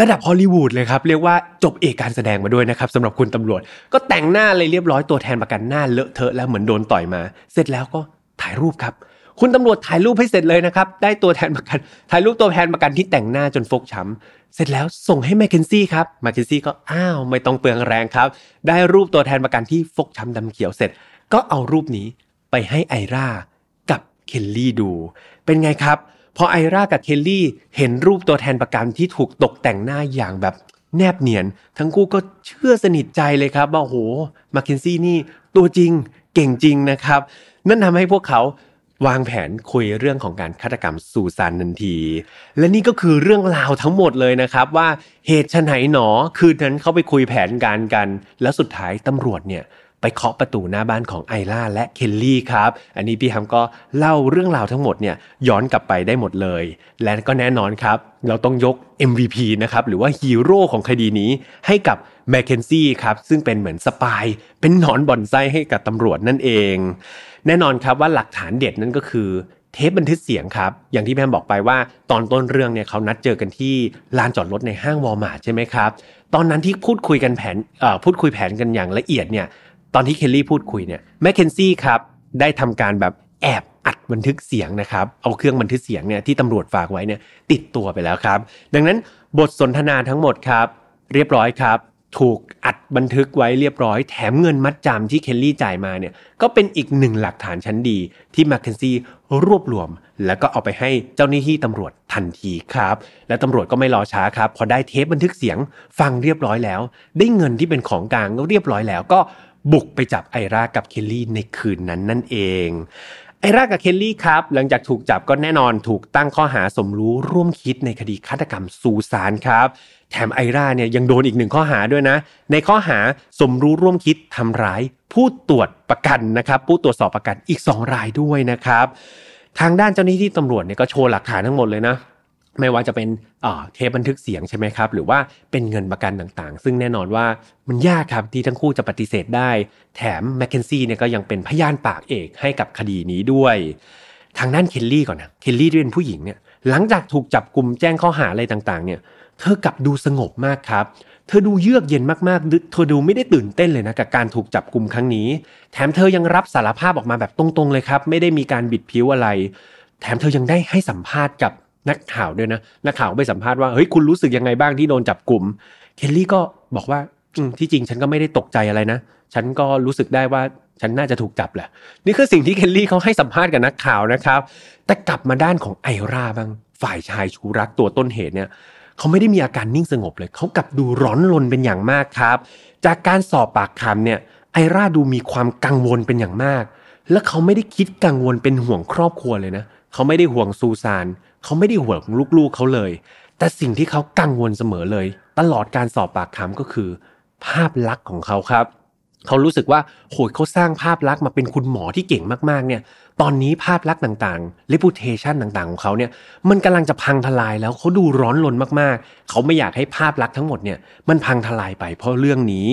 ระดับฮอลลีวูดเลยครับ เรียกว่าจบเอกการแสดงมาด้วยนะครับสำหรับคุณตำรวจ ก็แต่งหน้าเลยเรียบร้อยตัวแทนประกันหน้าเลอะเทอะแล้วเหมือนโดนต่อยมา เสร็จแล้วก็ถ่ายรูปครับคุณตำรวจถ่ายรูปให้เสร็จเลยนะครับ ได้ตัวแทนประกัน ถ่ายรูปตัวแทนประกันที่แต่งหน้าจนฟกช้ำ เสร็จแล้วส่งให้แมคเคนซี่ครับแมคเคนซี่ก็อ้าวไม่ต้องเปลืองแรงครับ ได้รูปตัวแทนประกันที่ฟกช้ำดำเขียวเสร็จ ก็เอารูปนี้ไปให้ไอรากับเคลลี่ดู เป็นไงครับพอไอรากับเคลลี่เห็นรูปตัวแทนประกันที่ถูกตกแต่งหน้าอย่างแบบแนบเนียน ทั้งคู่ก็เชื่อสนิทใจเลยครับว่าโอ้โหมาเคนซี่นี่ตัวจริงเก่งจริงนะครับ นั่นทำให้พวกเขา วางแผนคุยเรื่องของการฆาตกรรมซูซานนันที และนี่ก็คือเรื่องราวทั้งหมดเลยนะครับ ว่าเหตุชนไหนหนอคืนนั้นเขาไปคุยแผนการกัน แล้วสุดท้ายตำรวจเนี่ยไปเคาะประตูหน้าบ้านของไอล่าและเคลลี่ครับ อันนี้พี่ฮัมก็เล่าเรื่องราวทั้งหมดเนี่ยย้อนกลับไปได้หมดเลย และก็แน่นอนครับ เราต้องยก MVP นะครับหรือว่าฮีโร่ของคดีนี้ให้กับ แมคเคนซี่ครับซึ่งเป็นเหมือนสปายเป็นหนอนบ่อนไส้ให้กับตำรวจนั่นเอง แน่นอนครับว่าหลักฐานเด็ดนั่นก็คือเทปบันทึกเสียงครับ อย่างที่แม่บอกไปว่าตอนต้นเรื่องเนี่ยเขานัดเจอกันที่ลานจอดรถในห้างวอลมาร์ทใช่ไหมครับ ตอนนั้นที่พูดคุยกันแผนพูดคุยแผนกันอย่างละเอียดเนี่ยตอนที่เคลลี่พูดคุยเนี่ยแมคเคนซี่ครับได้ทำการแบบแอบอัดบันทึกเสียงนะครับ เอาเครื่องบันทึกเสียงเนี่ยที่ตำรวจฝากไว้เนี่ยติดตัวไปแล้วครับ ดังนั้นบทสนทนาทั้งหมดครับ เรียบร้อยครับ ถูกอัดบันทึกไว้เรียบร้อย แถมเงินมัดจำที่เคลลี่จ่ายมาเนี่ยก็เป็นอีกหนึ่งหลักฐานชั้นดีที่แมคเคนซี่รวบรวม แล้วก็เอาไปให้เจ้าหน้าที่ตำรวจทันทีครับ และตำรวจก็ไม่รอช้าครับ พอได้เทปบันทึกเสียงฟังเรียบร้อยแล้ว ได้เงินที่เป็นของกลางเรียบร้อยแล้ว ก็บุกไปจับไอรากับเคลลี่ในคืนนั้นนั่นเองไอรากับเคลลี่ครับ หลังจากถูกจับก็แน่นอนถูกตั้งข้อหาสมรู้ร่วมคิดในคดีฆาตกรรมซูซานครับ แถมไอราเนี่ยยังโดนอีกหนึ่งข้อหาด้วยนะ ในข้อหาสมรู้ร่วมคิดทำร้าย ผู้ตรวจประกันนะครับผู้ตรวจสอบประกันอีก 2 รายด้วยนะครับ ทางด้านเจ้าหน้าที่ตำรวจเนี่ยก็โชว์หลักฐานทั้งหมดเลยนะไม่ว่าจะเป็นเทปบันทึกเสียงใช่ไหมครับ หรือว่าเป็นเงินประกันต่างๆ ซึ่งแน่นอนว่ามันยากครับที่ทั้งคู่จะปฏิเสธได้ แถมแมคเคนซี่เนี่ยก็ยังเป็นพยานปากเอกให้กับคดีนี้ด้วย ทางด้านเคลลี่ก่อนนะ เคลลี่ที่เป็นผู้หญิงเนี่ยหลังจากถูกจับกลุ่มแจ้งข้อหาอะไรต่างๆ เนี่ย เธอกลับดูสงบมากครับ เธอดูเยือกเย็นมากๆ เธอดูไม่ได้ตื่นเต้นเลยนะกับการถูกจับกลุ่มครั้งนี้ แถมเธอยังรับสารภาพออกมาแบบตรงๆเลยครับ ไม่ได้มีการบิดผิวอะไร แถมเธอยังได้ให้สัมภาษณ์กับนักข่าวด้วยนะ นักข่าวไปสัมภาษณ์ว่า เฮ้ย คุณรู้สึกยังไงบ้างที่โดนจับกลุ่ม เคลลี่ก็บอกว่าที่จริงฉันก็ไม่ได้ตกใจอะไรนะ ฉันก็รู้สึกได้ว่าฉันน่าจะถูกจับแหละ นี่คือสิ่งที่เคลลี่เขาให้สัมภาษณ์กับนักข่าวนะครับ แต่กลับมาด้านของไอราบ้าง ฝ่ายชายชูรักตัวต้นเหตุเนี่ย เขาไม่ได้มีอาการนิ่งสงบเลยเขากลับดูร้อนรนเป็นอย่างมากครับ จากการสอบปากคำเนี่ยไอราดูมีความกังวลเป็นอย่างมาก และเขาไม่ได้คิดกังวลเป็นห่วงครอบครัวเลยนะเขาไม่ได้ห่วงซูซานเขาไม่ได้ห่วงลูกๆเขาเลย แต่สิ่งที่เขากังวลเสมอเลย ตลอดการสอบปากคำก็คือ ภาพลักษณ์ของเขาครับเขารู้สึกว่าโหยเขาสร้างภาพลักษณ์มาเป็นคุณหมอที่เก่งมากๆเนี่ย ตอนนี้ภาพลักษณ์ต่างๆ reputation ต่างๆ ของเขาเนี่ยมันกำลังจะพังทลายแล้วเขาดูร้อนรนมากๆ เขาไม่อยากให้ภาพลักษณ์ทั้งหมดเนี่ยมันพังทลายไปเพราะเรื่องนี้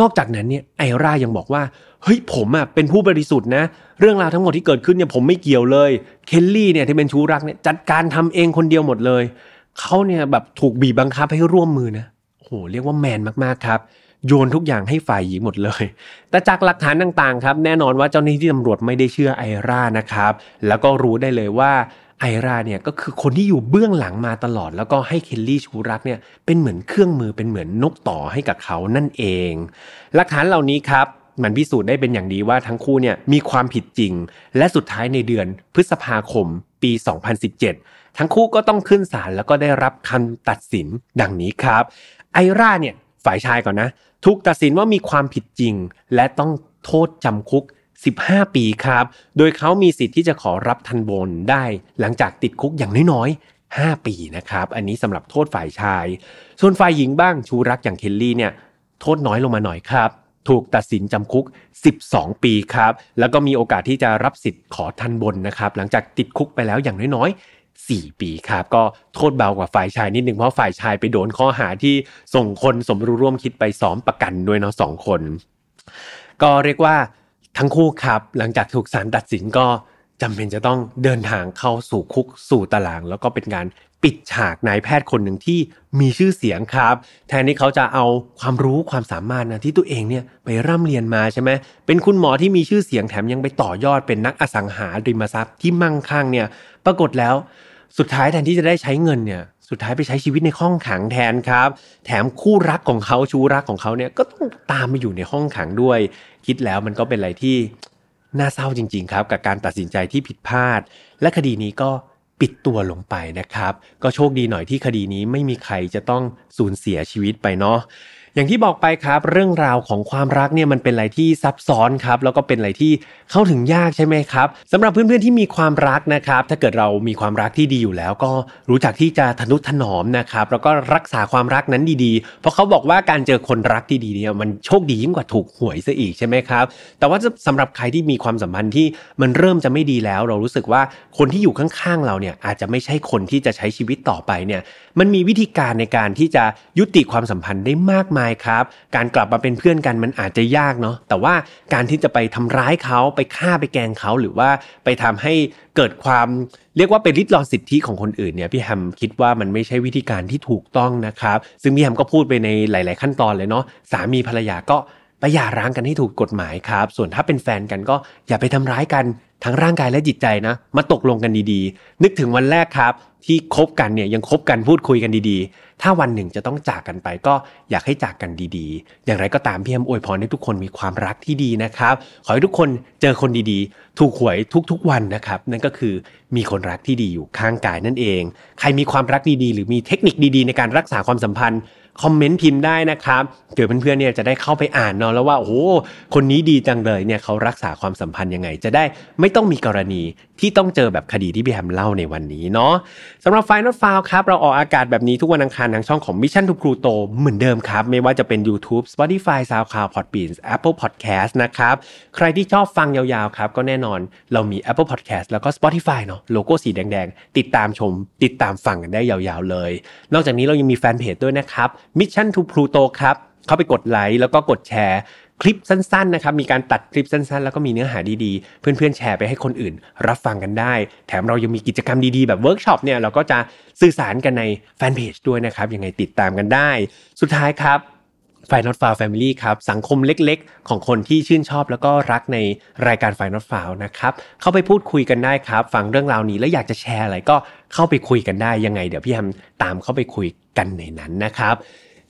นอกจากนั้นเนี่ยไอร่ายังบอกว่าเฮ้ยผมอะเป็นผู้บริสุทธิ์นะ เรื่องราวทั้งหมดที่เกิดขึ้นเนี่ยผมไม่เกี่ยวเลยเคลลี่เนี่ยที่เป็นชู้รักเนี่ยจัดการทำเองคนเดียวหมดเลยเขาเนี่ยแบบถูกบีบบังคับให้ร่วมมือนะโอ้โหเรียกว่าแมนมากๆครับ โยนทุกอย่างให้ฝ่ายหญิงหมดเลย แต่จากหลักฐานต่างๆครับแน่นอนว่าเจ้าหน้าที่ตำรวจไม่ได้เชื่อไอรานะครับ แล้วก็รู้ได้เลยว่าไอราเนี่ยก็คือคนที่อยู่เบื้องหลังมาตลอด แล้วก็ให้เคลลี่ชูรักเนี่ยเป็นเหมือนเครื่องมือเป็นเหมือนนกต่อให้กับเขานั่นเอง หลักฐานเหล่านี้ครับมันพิสูจน์ได้เป็นอย่างดีว่าทั้งคู่เนี่ยมีความผิดจริง และสุดท้ายในเดือนพฤษภาคมปี 2017 ทั้งคู่ก็ต้องขึ้นศาลแล้วก็ได้รับคำตัดสินดังนี้ครับ ไอร่าเนี่ย ฝ่ายชายก่อนนะ ถูกตัดสินว่ามีความผิดจริง และต้องโทษจำคุก 15 ปีครับ โดยเขามีสิทธิ์ที่จะขอรับทันบนได้ หลังจากติดคุกอย่างน้อยๆ 5 ปีนะครับ อันนี้สำหรับโทษฝ่ายชาย ส่วนฝ่ายหญิงบ้างชูรักอย่างเคลลี่เนี่ยโทษน้อยลงมาหน่อยครับถูกตัดสินจำคุก 12 ปีครับ แล้วก็มีโอกาสที่จะรับสิทธิ์ขอทันบนนะครับ หลังจากติดคุกไปแล้วอย่างน้อยๆ 4 ปีครับ ก็โทษเบากว่าฝ่ายชายนิดนึงเพราะฝ่ายชายไปโดนข้อหาที่ส่งคนสมรู้ร่วมคิดไปซ้อมประกันด้วยเนาะสองคน ก็เรียกว่าทั้งคู่ครับ หลังจากถูกศาลตัดสินก็จำเป็นจะต้องเดินทางเข้าสู่คุกสู่ตาราง แล้วก็เป็นการปิดฉากนายแพทย์คนหนึ่งที่มีชื่อเสียงครับ แทนที่เขาจะเอาความรู้ความสามารถนะที่ตัวเองเนี่ยไปร่ำเรียนมาใช่ไหมเป็นคุณหมอที่มีชื่อเสียงแถมยังไปต่อยอดเป็นนักอสังหาริมทรัพย์ที่มั่งคั่งเนี่ย ปรากฏแล้วสุดท้ายแทนที่จะได้ใช้เงินเนี่ย สุดท้ายไปใช้ชีวิตในห้องขังแทนครับ แถมคู่รักของเขาชู้รักของเขาเนี่ยก็ต้องตามมาอยู่ในห้องขังด้วย คิดแล้วมันก็เป็นอะไรที่น่าเศร้าจริง ๆ ครับ กับการตัดสินใจที่ผิดพลาด และคดีนี้ก็ปิดตัวลงไปนะครับ ก็โชคดีหน่อยที่คดีนี้ไม่มีใครจะต้องสูญเสียชีวิตไปเนาะ อย่างที่บอกไปครับ เรื่องราวของความรักเนี่ยมันเป็นอะไรที่ซับซ้อนครับ แล้วก็เป็นอะไรที่เข้าถึงยากใช่ไหมครับสำหรับเพื่อนๆที่มีความรักนะครับ ถ้าเกิดเรามีความรักที่ดีอยู่แล้ว ก็รู้จักที่จะทนุถนอมนะครับแล้วก็รักษาความรักนั้นดีๆ เพราะเขาบอกว่าการเจอคนรักที่ดีเนี่ยมันโชคดียิ่งกว่าถูกหวยซะอีกใช่ไหมครับแต่ว่าสำหรับใครที่มีความสัมพันธ์ที่มันเริ่มจะไม่ดีแล้ว เรารู้สึกว่าคนที่อยู่ข้างๆเราเนี่ยอาจจะไม่ใช่คนที่จะใช้ชีวิตต่อไปเนี่ยมันมีวิธีการในการที่จะยุติความสัมพันธ์ได้มากมายครับ การกลับมาเป็นเพื่อนกันมันอาจจะยากเนาะแต่ว่าการที่จะไปทำร้ายเขาไปฆ่าไปแกงเขาหรือว่าไปทำให้เกิดความเรียกว่าเป็นริดรอนสิทธิของคนอื่นเนี่ยพี่แฮมคิดว่ามันไม่ใช่วิธีการที่ถูกต้องนะครับ ซึ่งพี่แฮมก็พูดไปในหลาย ๆ ขั้นตอนเลยเนาะสามีภรรยาก็ ไปหย่าร้างกันให้ถูกกฎหมายครับ ส่วนถ้าเป็นแฟนกันก็อย่าไปทำร้ายกันทั้งร่างกายและจิตใจนะ มาตกลงกันดีๆ นึกถึงวันแรกครับ ที่คบกันเนี่ยยังคบกันพูดคุยกันดีๆ ถ้าวันหนึ่งจะต้องจากกันไปก็อยากให้จากกันดีๆ อย่างไรก็ตามพี่แฮมอวยพรให้ทุกคนมีความรักที่ดีนะครับ ขอให้ทุกคนเจอคนดีๆ ถูกหวยทุกๆวันนะครับ นั่นก็คือมีคนรักที่ดีอยู่ข้างกายนั่นเอง ใครมีความรักดีๆ หรือมีเทคนิคดีๆ ในการรักษาความสัมพันธ์ คอมเมนต์พิมพ์ได้นะครับเผื่อเพื่อนๆเนี่ยจะได้เข้าไปอ่านเนาะแล้วว่าโอ้โหคนนี้ดีจังเลยเนี่ยเขารักษาความสัมพันธ์ยังไง จะได้ไม่ต้องมีกรณีที่ต้องเจอแบบคดีที่พี่แฮมเล่าในวันนี้เนาะสำหรับ Final f i l e ครับเราออกอากาศแบบนี้ทุกวันอังคารทางช่องของ Mission to Pluto เหมือนเดิมครับ ไม่ว่าจะเป็น YouTube Spotify SoundCloud Podbean Apple Podcast นะครับใครที่ชอบฟังยาวๆครับก็แน่นอนเรามี Apple Podcast แล้วก็ Spotify เนาะโลโก้สีแดงๆ ติดตามชม ติดตามฟังกันได้ยาวๆเลย นอกจากนี้เรายังมีแฟนเพจด้วยนะครับ Mission to Pluto ครับเข้าไปกดไลค์แล้วก็กดแชร์คลิปสั้นๆนะครับมีการตัดคลิปสั้นๆ แล้วก็มีเนื้อหาดีๆ เพื่อนๆแชร์ไปให้คนอื่น รับฟังกันได้ แถมเรายังมีกิจกรรมดีๆ แบบเวิร์กช็อปเนี่ยเราก็จะสื่อสารกันในแฟนเพจด้วยนะครับยังไงติดตามกันได้ สุดท้ายครับ f i n a l f i l e Family ครับสังคมเล็กๆ ของคนที่ชื่นชอบแล้วก็รักในรายการ f i n a l f i l e นะครับเข้าไปพูดคุยกันได้ครับ ฟังเรื่องราวนี้แล้วอยากจะแชร์อะไรก็เข้าไปคุยกันได้ยังไง เดี๋ยวพี่แฮมตามเข้าไปคุยกันในนั้นนะครับ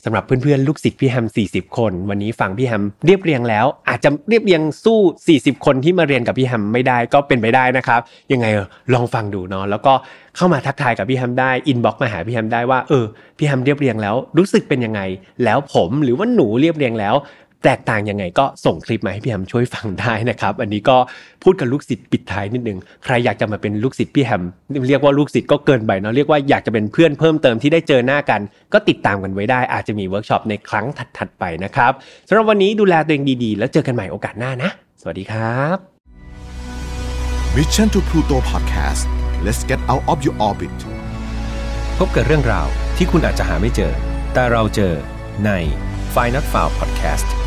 สำหรับเพื่อนๆลูกศิษย์พี่แฮม 40 คน วันนี้ฟังพี่แฮมเรียบเรียงแล้ว อาจจะเรียบเรียงสู้ 40 คนที่มาเรียนกับพี่แฮมไม่ได้ก็เป็นไปได้นะครับ ยังไงลองฟังดูเนาะแล้วก็เข้ามาทักทายกับพี่แฮมได้ inbox มาหาพี่แฮมได้ว่าเออพี่แฮมเรียบเรียงแล้ว รู้สึกเป็นยังไง แล้วผมหรือว่าหนูเรียบเรียงแล้ว แตกต่างยังไงก็ส่งคลิปมาให้พี่แฮมช่วยฟังได้นะครับ อันนี้ก็พูดกับลูกศิษย์ปิดท้ายนิดนึง ใครอยากจะมาเป็นลูกศิษย์พี่แฮมเรียกว่าลูกศิษย์ก็เกินไปเนาะเรียกว่าอยากจะเป็นเพื่อนเพิ่มเติมที่ได้เจอหน้ากัน ก็ติดตามกันไว้ได้อาจจะมีเวิร์กช็อปในครั้งถัดๆไปนะครับสำหรับวันนี้ดูแลตัวเองดีๆ แล้วเจอกันใหม่โอกาสหน้านะ สวัสดีครับ Mission to Pluto Podcast let's get out of your orbit พบกับเรื่องราวที่คุณอาจจะหาไม่เจอ แต่เราเจอใน f i n a l f i l e Podcast